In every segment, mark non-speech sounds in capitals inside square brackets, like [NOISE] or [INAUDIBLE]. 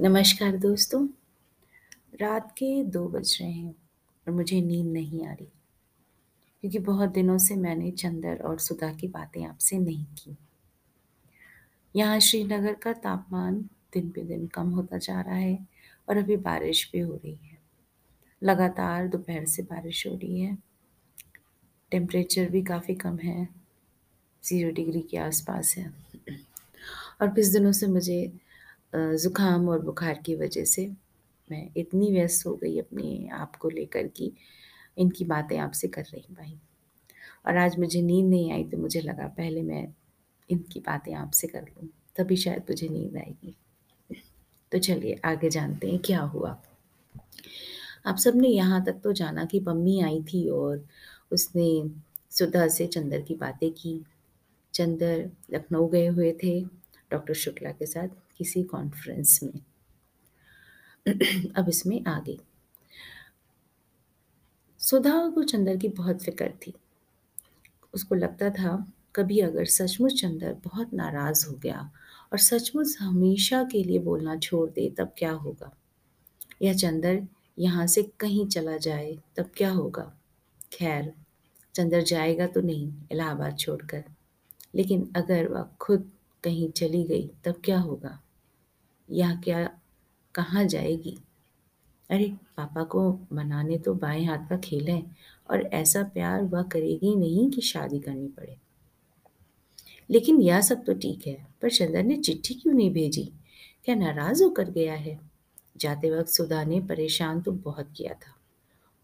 नमस्कार दोस्तों। रात के दो बज रहे हैं और मुझे नींद नहीं आ रही। क्योंकि बहुत दिनों से मैंने चंदर और सुधा की बातें आपसे नहीं की। यहाँ श्रीनगर का तापमान दिन पे दिन कम होता जा रहा है और अभी बारिश भी हो रही है। लगातार दोपहर से बारिश हो रही है। टेम्परेचर भी काफ़ी कम है, ज़ीरो डिग्री के आसपास है। और कुछ दिनों से मुझे ज़ुकाम और बुखार की वजह से मैं इतनी व्यस्त हो गई अपने आप को लेकर कि इनकी बातें आपसे कर रही भाई और आज मुझे नींद नहीं आई तो मुझे लगा पहले मैं इनकी बातें आपसे कर लूँ, तभी शायद मुझे नींद आएगी। तो चलिए आगे जानते हैं क्या हुआ। आप सबने यहाँ तक तो जाना कि मम्मी आई थी और उसने सुधा से चंदर की बातें की। चंदर लखनऊ गए हुए थे डॉक्टर शुक्ला के साथ किसी कॉन्फ्रेंस में। अब इसमें आगे। सुधा को चंदर की बहुत फ़िक्र थी। उसको लगता था कभी अगर सचमुच चंदर बहुत नाराज़ हो गया और सचमुच हमेशा के लिए बोलना छोड़ दे तब क्या होगा? या चंदर यहाँ से कहीं चला जाए तब क्या होगा? ख़ैर चंदर जाएगा तो नहीं इलाहाबाद छोड़कर, लेकिन अगर वह खुद कहीं चली गई तब क्या होगा? या क्या कहाँ जाएगी? अरे पापा को मनाने तो बाएँ हाथ का खेल है और ऐसा प्यार वह करेगी नहीं कि शादी करनी पड़े। लेकिन यह सब तो ठीक है, पर चंदर ने चिट्ठी क्यों नहीं भेजी? क्या नाराज़ होकर गया है? जाते वक़्त सुधा ने परेशान तो बहुत किया था।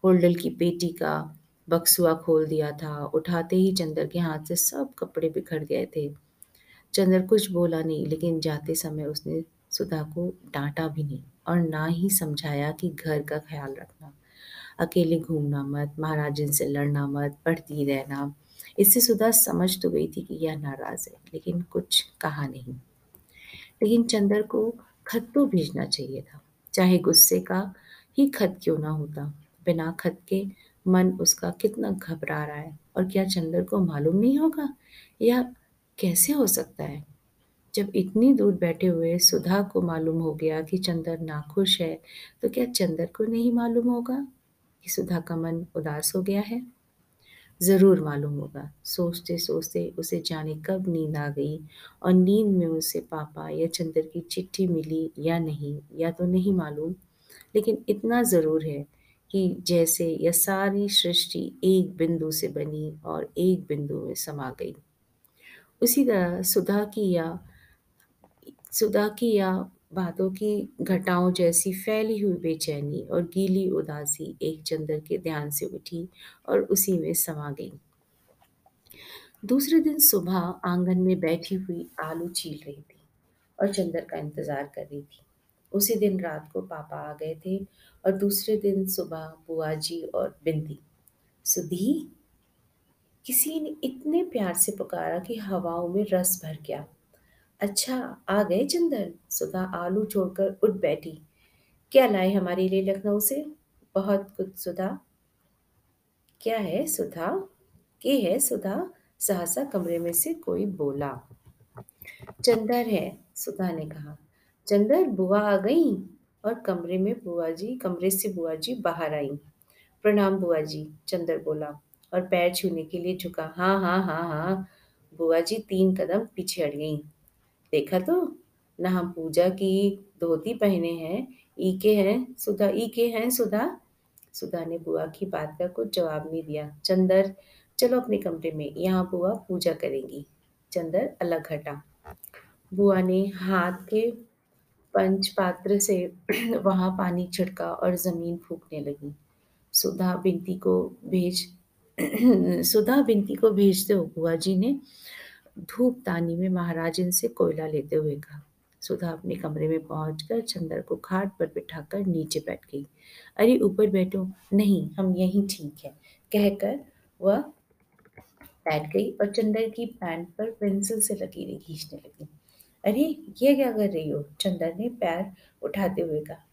होल्डल की पेटी का बक्सुआ खोल दिया था, उठाते ही चंदर के हाथ से सब कपड़े बिखर गए थे। चंदर कुछ बोला नहीं लेकिन जाते समय उसने सुधा को डांटा भी नहीं और ना ही समझाया कि घर का ख़्याल रखना। अकेले घूमना मत, महाराजन से लड़ना मत, पढ़ती रहना। इससे सुधा समझ तो गई थी कि यह नाराज़ है, लेकिन कुछ कहा नहीं। लेकिन चंदर को खत तो भेजना चाहिए था, चाहे गुस्से का ही खत क्यों ना होता। बिना खत के मन उसका कितना घबरा रहा है और क्या चंदर को मालूम नहीं होगा? यह कैसे हो सकता है? जब इतनी दूर बैठे हुए सुधा को मालूम हो गया कि चंदर नाखुश है, तो क्या चंदर को नहीं मालूम होगा कि सुधा का मन उदास हो गया है? ज़रूर मालूम होगा। सोचते-सोचते उसे जाने कब नींद आ गई और नींद में उसे पापा या चंदर की चिट्ठी मिली या नहीं, या तो नहीं मालूम, लेकिन इतना ज़रूर है कि जैसे यह सारी सृष्टि एक बिंदु से बनी और एक बिंदु में समा गई। उसी तरह सुधा की या, सुधा की या बातों की घटाओं जैसी फैली हुई बेचैनी और गीली उदासी एक चंदर के ध्यान से उठी और उसी में समा गई। दूसरे दिन सुबह आँगन में बैठी हुई आलू छील रही थी और चंदर का इंतज़ार कर रही थी। उसी दिन रात को पापा आ गए थे और दूसरे दिन सुबह बुआ जी और बिंदी। सुधी किसी ने इतने प्यार से पुकारा कि हवाओं में रस भर गया। अच्छा आ गए चंदर सुधा आलू छोड़कर उठ बैठी। क्या लाए हमारे लिए लखनऊ से? बहुत कुछ, सुधा। क्या है, सुधा? के है, सुधा? सहसा कमरे में से कोई बोला। चंदर है, सुधा ने कहा। चंदर, बुआ आ गई? और कमरे में बुआ जी कमरे से बुआ जी बाहर आई। प्रणाम बुआ जी चंदर बोला। और पैर छूने के लिए झुका। हाँ हाँ हाँ हाँ। बुआ जी तीन कदम पीछे हट गई। देखा तो? ना हम पूजा की धोती पहने हैं। ई के हैं, सुधा, ई के हैं, सुधा। सुधा ने बुआ की बात का कुछ जवाब नहीं दिया। चंदर, चलो अपने कमरे में, यहाँ बुआ पूजा करेंगी। चंदर अलग हटा। बुआ ने हाथ के पंच पात्र से [CLEARS THROAT] वहाँ पानी छिड़का और ज़मीन फूकने लगी। सुधा बिनती को भेज सुधा बिनती को भेज दो बुआ जी ने धूप तानी में महाराजन से कोयला लेते हुए कहा। सुधा अपने कमरे में पहुंचकर चंदर को खाट पर बिठाकर नीचे बैठ गई। अरे, ऊपर बैठो। नहीं, हम यहीं ठीक है, कहकर वह बैठ गई और चंदर की पैंट पर पेंसिल से लकीरें खींचने लगी। अरे, ये क्या कर रही हो? चंदर ने पैर उठाते हुए कहा।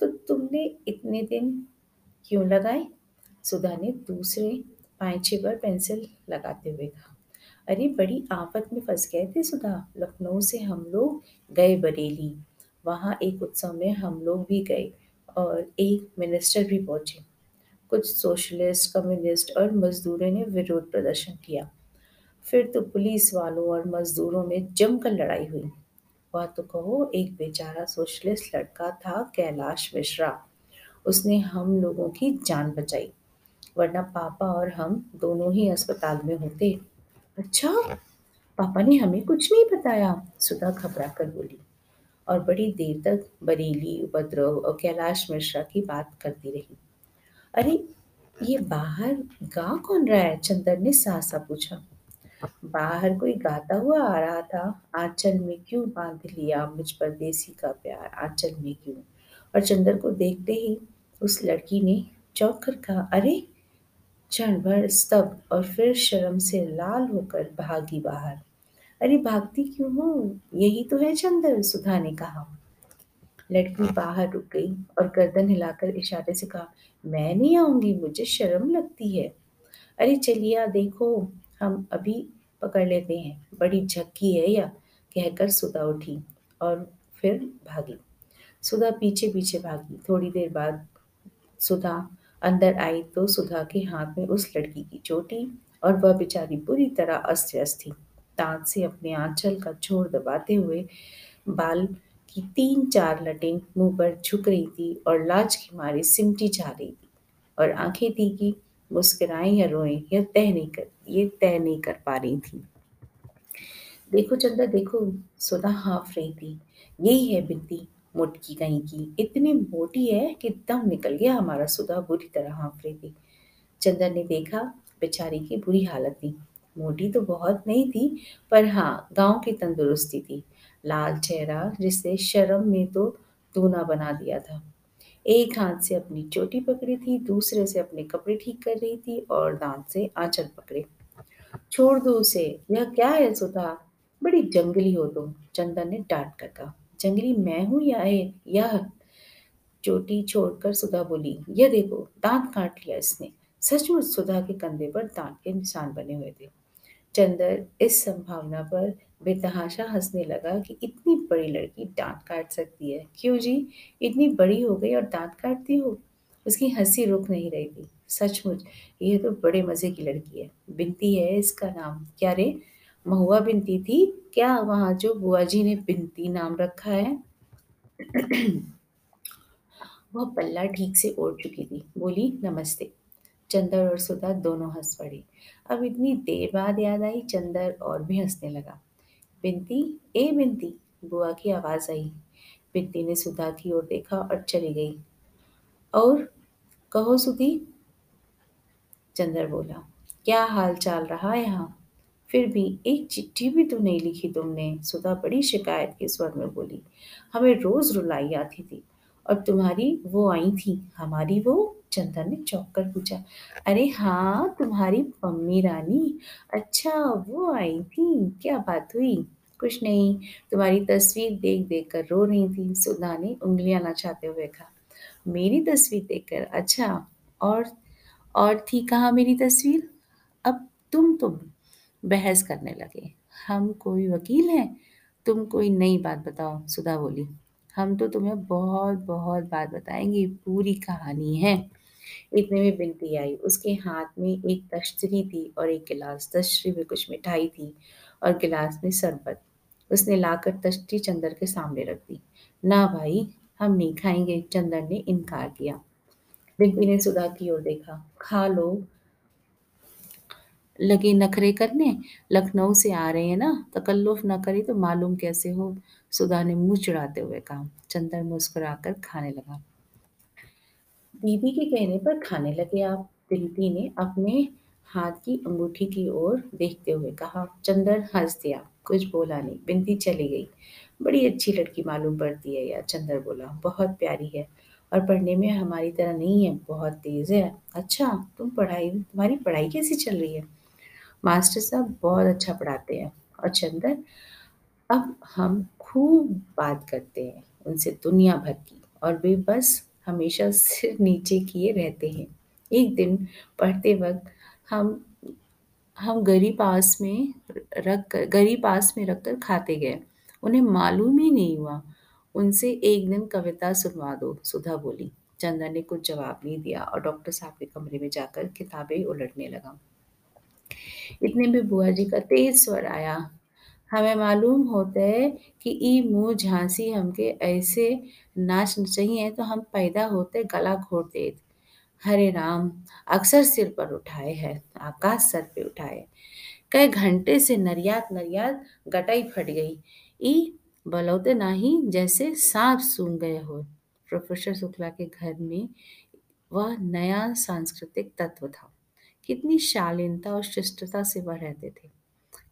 तो तुमने इतने दिन क्यों लगाए? सुधा ने दूसरे पाइछे पर पेंसिल लगाते हुए कहा, अरे, बड़ी आफत में फंस गए थे सुधा। लखनऊ से हम लोग गए बरेली। वहाँ एक उत्सव में हम लोग भी गए और एक मिनिस्टर भी पहुँचे। कुछ सोशलिस्ट, कम्युनिस्ट और मजदूरों ने विरोध प्रदर्शन किया। फिर तो पुलिस वालों और मजदूरों में जमकर लड़ाई हुई। वह तो कहो, एक बेचारा सोशलिस्ट लड़का था कैलाश मिश्रा। उसने हम लोगों की जान बचाई। वरना पापा और हम दोनों ही अस्पताल में होते अच्छा पापा ने हमें कुछ नहीं बताया। सुधा घबरा कर बोली, और बड़ी देर तक बरेली, उपद्रव और कैलाश मिश्रा की बात करती रही। अरे, ये बाहर गा कौन रहा है? चंदर ने साहसा पूछा। बाहर कोई गाता हुआ आ रहा था? आंचल में क्यों बाँध लिया मुझ पर देसी का प्यार? आंचल में क्यों? और चंदर को देखते ही उस लड़की ने चौंक कर कहा, अरे क्षण भर स्तब्ध और फिर शर्म से लाल होकर भागी बाहर। अरे भागती क्यों हो? यही तो है चंदर सुधा ने कहा। लड़की बाहर रुक गई और गर्दन हिलाकर इशारे से कहा, मैं नहीं आऊँगी, मुझे शर्म लगती है। अरे चलिए देखो, हम अभी पकड़ लेते हैं। बड़ी झक्की है या? कहकर सुधा उठी और फिर भागी। सुधा पीछे पीछे भागी। थोड़ी देर बाद सुधा अंदर आई तो सुधा के हाथ में उस लड़की की चोटी और वह बेचारी बुरी तरह अस्त व्यस्त थी। दांत से अपने आंचल का छोर दबाते हुए बाल की तीन चार लटें मुँह पर झुक रही थी और लाज की मारी सिमटी जा रही थी और आँखें थी कि मुस्कुराएँ या रोएँ यह तय नहीं कर, ये तय नहीं कर पा रही थी। देखो चंदा, देखो, सुधा हाँफ रही थी। यही है बिंती। मोटकी कहीं की। इतनी मोटी है कि दम निकल गया हमारा सुधा बुरी तरह हाँफ रही थी। चंदन ने देखा, बेचारी की बुरी हालत थी। मोटी तो बहुत नहीं थी, पर हाँ गाँव की तंदुरुस्ती थी। लाल चेहरा, जिसे शर्म में तो दूना बना दिया था। एक हाथ से अपनी चोटी पकड़ी थी, दूसरे से अपने कपड़े ठीक कर रही थी और दांत से आंचल पकड़े। छोड़ दो उसे, यह क्या है सुधा? बड़ी जंगली हो तुम, चंदन ने डांट कर कहा। जंगली मैं हूँ या है यह चोटी छोड़कर सुधा बोली यह देखो, दांत काट लिया इसने। सचमुच सुधा के कंधे पर दांत के निशान बने हुए थे। चंदर इस संभावना पर बेतहाशा हंसने लगा कि इतनी बड़ी लड़की दांत काट सकती है। क्यों जी? इतनी बड़ी हो गई और दांत काटती हो? उसकी हँसी रुक नहीं रही थी। सचमुच यह तो बड़े मज़े की लड़की है। बिनती है इसका नाम। क्या रे? महुआ बिनती थी। क्या वहाँ जो बुआ जी ने बिनती नाम रखा है? [CLEARS THROAT] वह पल्ला ठीक से ओढ़ चुकी थी। बोली, नमस्ते। चंदर और सुधा दोनों हंस पड़े। अब इतनी देर बाद याद आई, चंदर और भी हंसने लगा। बिनती, ए बिनती, बुआ की आवाज़ आई। बिनती ने सुधा की ओर देखा और चली गई। और कहो सुधी। चंदर बोला, क्या हाल चाल रहा यहाँ? फिर भी एक चिट्ठी भी तो नहीं लिखी तुमने, सुधा बड़ी शिकायत के स्वर में बोली। हमें रोज रुलाई आती थी, और तुम्हारी वो आई थी, हमारी वो? चंदन ने चौंक कर पूछा। अरे हाँ तुम्हारी मम्मी रानी। अच्छा वो आई थी, क्या बात हुई? कुछ नहीं, तुम्हारी तस्वीर देख देख कर रो रही थी, सुधा ने उंगलियाँ नचाते हुए कहा। मेरी तस्वीर देखकर अच्छा और और थी कहाँ मेरी तस्वीर? अब तुम तुम बहस करने लगे। हम कोई वकील हैं? तुम कोई नई बात बताओ, सुधा बोली। हम तो तुम्हें बहुत बहुत बात बताएँगे। पूरी कहानी है। इतने में बिनती आई। उसके हाथ में एक तश्तरी थी और एक गिलास। तश्तरी में कुछ मिठाई थी और गिलास में शरबत। उसने लाकर तश्तरी चंदर के सामने रख दी। ना भाई, हम नहीं खाएँगे। चंदर ने इनकार किया। बिनती ने सुधा की ओर देखा। खा लो। लगे नखरे करने, लखनऊ से आ रहे हैं ना तकल्लुफ ना करे तो मालूम कैसे हो? सुधा ने मुँह चिढ़ाते हुए कहा। चंदर मुस्कुराकर खाने लगा। दीदी के कहने पर खाने लगे आप। बिनती ने अपने हाथ की अंगूठी की ओर देखते हुए कहा चंदर हंस दिया। कुछ बोला नहीं। बिनती चली गई। बड़ी अच्छी लड़की मालूम पड़ती है यार चंदर बोला। बहुत प्यारी है और पढ़ने में हमारी तरह नहीं है। बहुत तेज है। अच्छा तुम पढ़ाई, तुम्हारी पढ़ाई कैसी चल रही है? मास्टर साहब बहुत अच्छा पढ़ाते हैं और चंदन, अब हम खूब बात करते हैं उनसे दुनिया भर की और वे बस हमेशा सिर नीचे किए रहते हैं। एक दिन पढ़ते वक्त हम हम गरी पास में रख कर, गरी पास में रख कर खाते गए। उन्हें मालूम ही नहीं हुआ। उनसे एक दिन कविता सुनवा दो, सुधा बोली। चंदन ने कुछ जवाब नहीं दिया और डॉक्टर साहब के कमरे में जाकर किताबें उलटने लगा। इतने में बुआ जी का तेज स्वर आया। हमें मालूम होता है कि ई मुँह झांसी हमके ऐसे नाच चाहिए तो हम पैदा होते गला घोट देत हरे राम, अक्सर सिर पर उठाए है, आकाश सर पे उठाए। कई घंटे से नरियात नरियात गटाई फट गई। ई बलौते नाही, जैसे सांप सूंघ गए हो। प्रोफेसर शुक्ला के घर में वह नया सांस्कृतिक तत्व था। कितनी शालीनता और शिष्टता से वह रहते थे।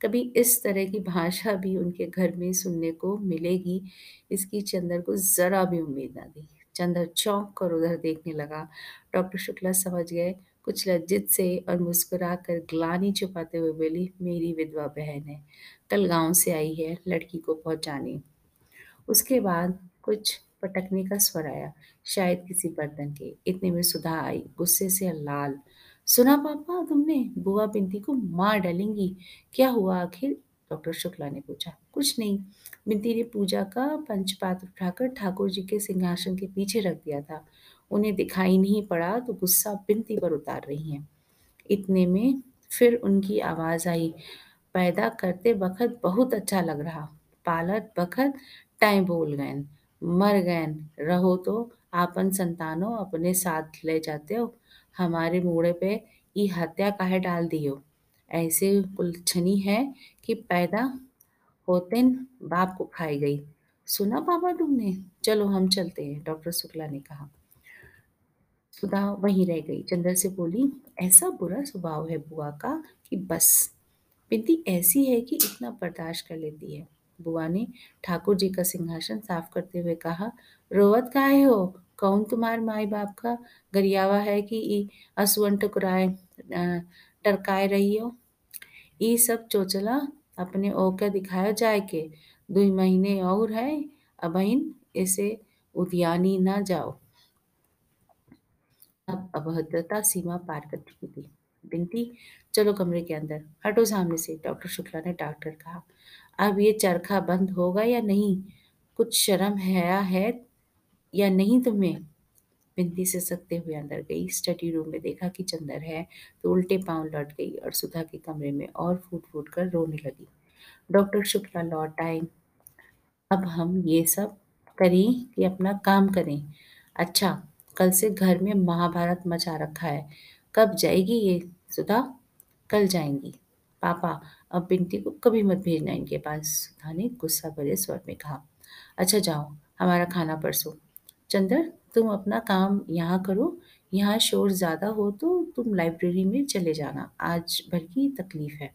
कभी इस तरह की भाषा भी उनके घर में सुनने को मिलेगी, इसकी चंदर को जरा भी उम्मीद ना थी चंदर चौंक कर उधर देखने लगा। डॉक्टर शुक्ला समझ गए। कुछ लज्जित से और मुस्कुरा कर ग्लानी छुपाते हुए बोली, मेरी विधवा बहन है, कल गाँव से आई है, लड़की को पहुँचाने। उसके बाद कुछ पटकने का स्वर आया, शायद किसी बर्तन के। इतने में सुधा आई, गुस्से से लाल। सुना पापा, तुमने बुआ बिंती को मार डालेंगी। क्या हुआ आखिर? डॉक्टर शुक्ला ने पूछा। कुछ नहीं। बिंती ने पूजा का पंचपात्र उठाकर ठाकुर जी के सिंहासन के पीछे रख दिया था। उन्हें दिखाई नहीं पड़ा तो गुस्सा बिंती पर उतार रही है। इतने में फिर उनकी आवाज़ आई। पैदा करते वक्त बहुत अच्छा लग रहा। पालत वक्त टाइम बोल गए मर गए रहो तो आपन संतानो अपने साथ ले जाते हो। हमारे मूड़े पे ई हत्या काहे डाल दियो? ऐसे कुलछनी है कि पैदा होते बाप को खाई गई। सुना बाबा तुमने? चलो हम चलते हैं, डॉक्टर शुक्ला ने कहा। सुधा वहीं रह गई। चंद्र से बोली, ऐसा बुरा स्वभाव है बुआ का कि बस। बिंती ऐसी है कि इतना बर्दाश्त कर लेती है। बुआ ने ठाकुर जी का सिंहासन साफ़ करते हुए कहा, रोवत काहे हो? कौन तुम्हार माई बाप का गरियावा है कि ई असुअन टकुराए टरकाए रही हो? ई सब चोचला अपने ओके दिखाया जाए के, दुई महीने और है अबहिन इसे उद्यानी ना जाओ। अब अभद्रता सीमा पार कर चुकी थी। बिंती चलो कमरे के अंदर। हटो सामने से, डॉक्टर शुक्ला ने डॉक्टर कहा। अब ये चरखा बंद होगा या नहीं? कुछ शर्म है है या नहीं तुम्हें बिंदी से सकते हुए अंदर गई। स्टडी रूम में देखा कि चंदर है तो उल्टे पाँव लौट गई और सुधा के कमरे में और फूट फूट कर रोने लगी। डॉक्टर शुक्ला लौट आए। अब हम ये सब करें कि अपना काम करें। अच्छा कल से घर में महाभारत मचा रखा है। कब जाएगी ये सुधा? कल जाएँगी। पापा, अब बिंटी को कभी मत भेजना इनके पास। सुधा ने गुस्सा भरे स्वर में कहा अच्छा जाओ, हमारा खाना परसो। चंदर, तुम अपना काम यहाँ करो। यहाँ शोर ज़्यादा हो तो तुम लाइब्रेरी में चले जाना। आज भर की तकलीफ़ है।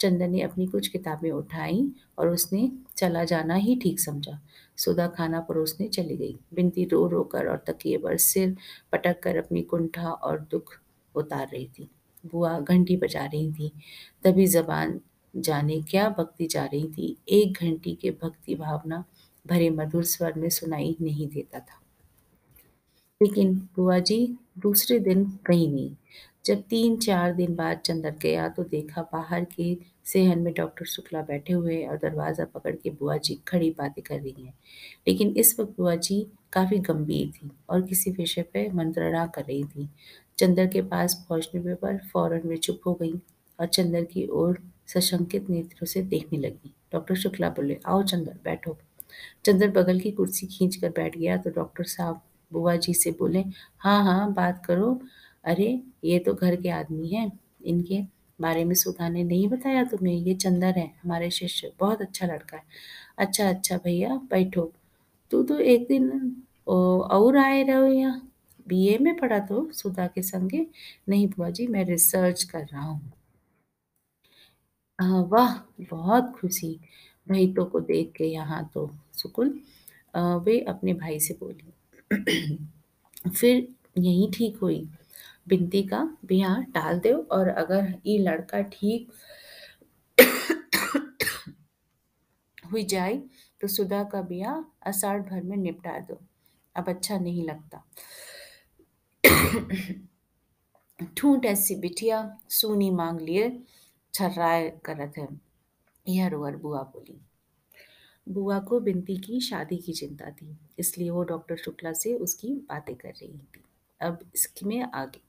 चंदन ने अपनी कुछ किताबें उठाई और उसने चला जाना ही ठीक समझा। सुधा खाना परोसने चली गई। बिनती रो रो कर और तकिए पर सिर पटक कर अपनी कुंठा और दुख उतार रही थी। बुआ घंटी बजा रही थी। तभी जबान जाने क्या बकती जा रही थी। एक घंटी के भक्ति भावना भरे मधुर स्वर में सुनाई नहीं देता था। लेकिन बुआ जी, दूसरे दिन कहीं नहीं। जब तीन चार दिन बाद चंदर गया तो देखा बाहर के सेहन में डॉक्टर शुक्ला बैठे हुए और दरवाज़ा पकड़ के बुआ जी खड़ी बातें कर रही हैं। लेकिन इस वक्त बुआ जी काफ़ी गंभीर थी और किसी विषय पर मंत्रणा कर रही थी। चंदर के पास पहुँचने पर फ़ौरन वे चुप हो गई और चंदर की ओर सशंकित नेत्रों से देखने लगी। डॉक्टर शुक्ला बोले, आओ चंदर, बैठो। चंदर बगल की कुर्सी खींच कर बैठ गया तो डॉक्टर साहब बुआ जी से बोले हाँ हाँ बात करो। अरे ये तो घर के आदमी हैं। इनके बारे में सुधा ने नहीं बताया तुम्हें ये चंदर है हमारे शिष्य। बहुत अच्छा लड़का है। अच्छा अच्छा भैया बैठो। तू तो एक दिन और आए रहो यहाँ। बीए में पढ़ा तो सुधा के संगे। नहीं बुआ जी मैं रिसर्च कर रहा हूँ। हाँ, वाह बहुत खुशी। भैतों को देख के यहाँ तो सुकुल वे अपने भाई से बोली। [CLEARS THROAT] फिर यही ठीक हुई। बिनती का ब्याह टाल दो और अगर ये लड़का ठीक [COUGHS] हुई जाए तो सुधा का ब्याह अषाढ़ भर में निपटा दो। अब अच्छा नहीं लगता। [COUGHS] ठूंठ ऐसी बिटिया, सूनी मांग लिए छर्राए करत है। यह रोअर बुआ बोली। बुआ को बिनती की शादी की चिंता थी, इसलिए वो डॉक्टर शुक्ला से उसकी बातें कर रही थी। अब इसमें आगे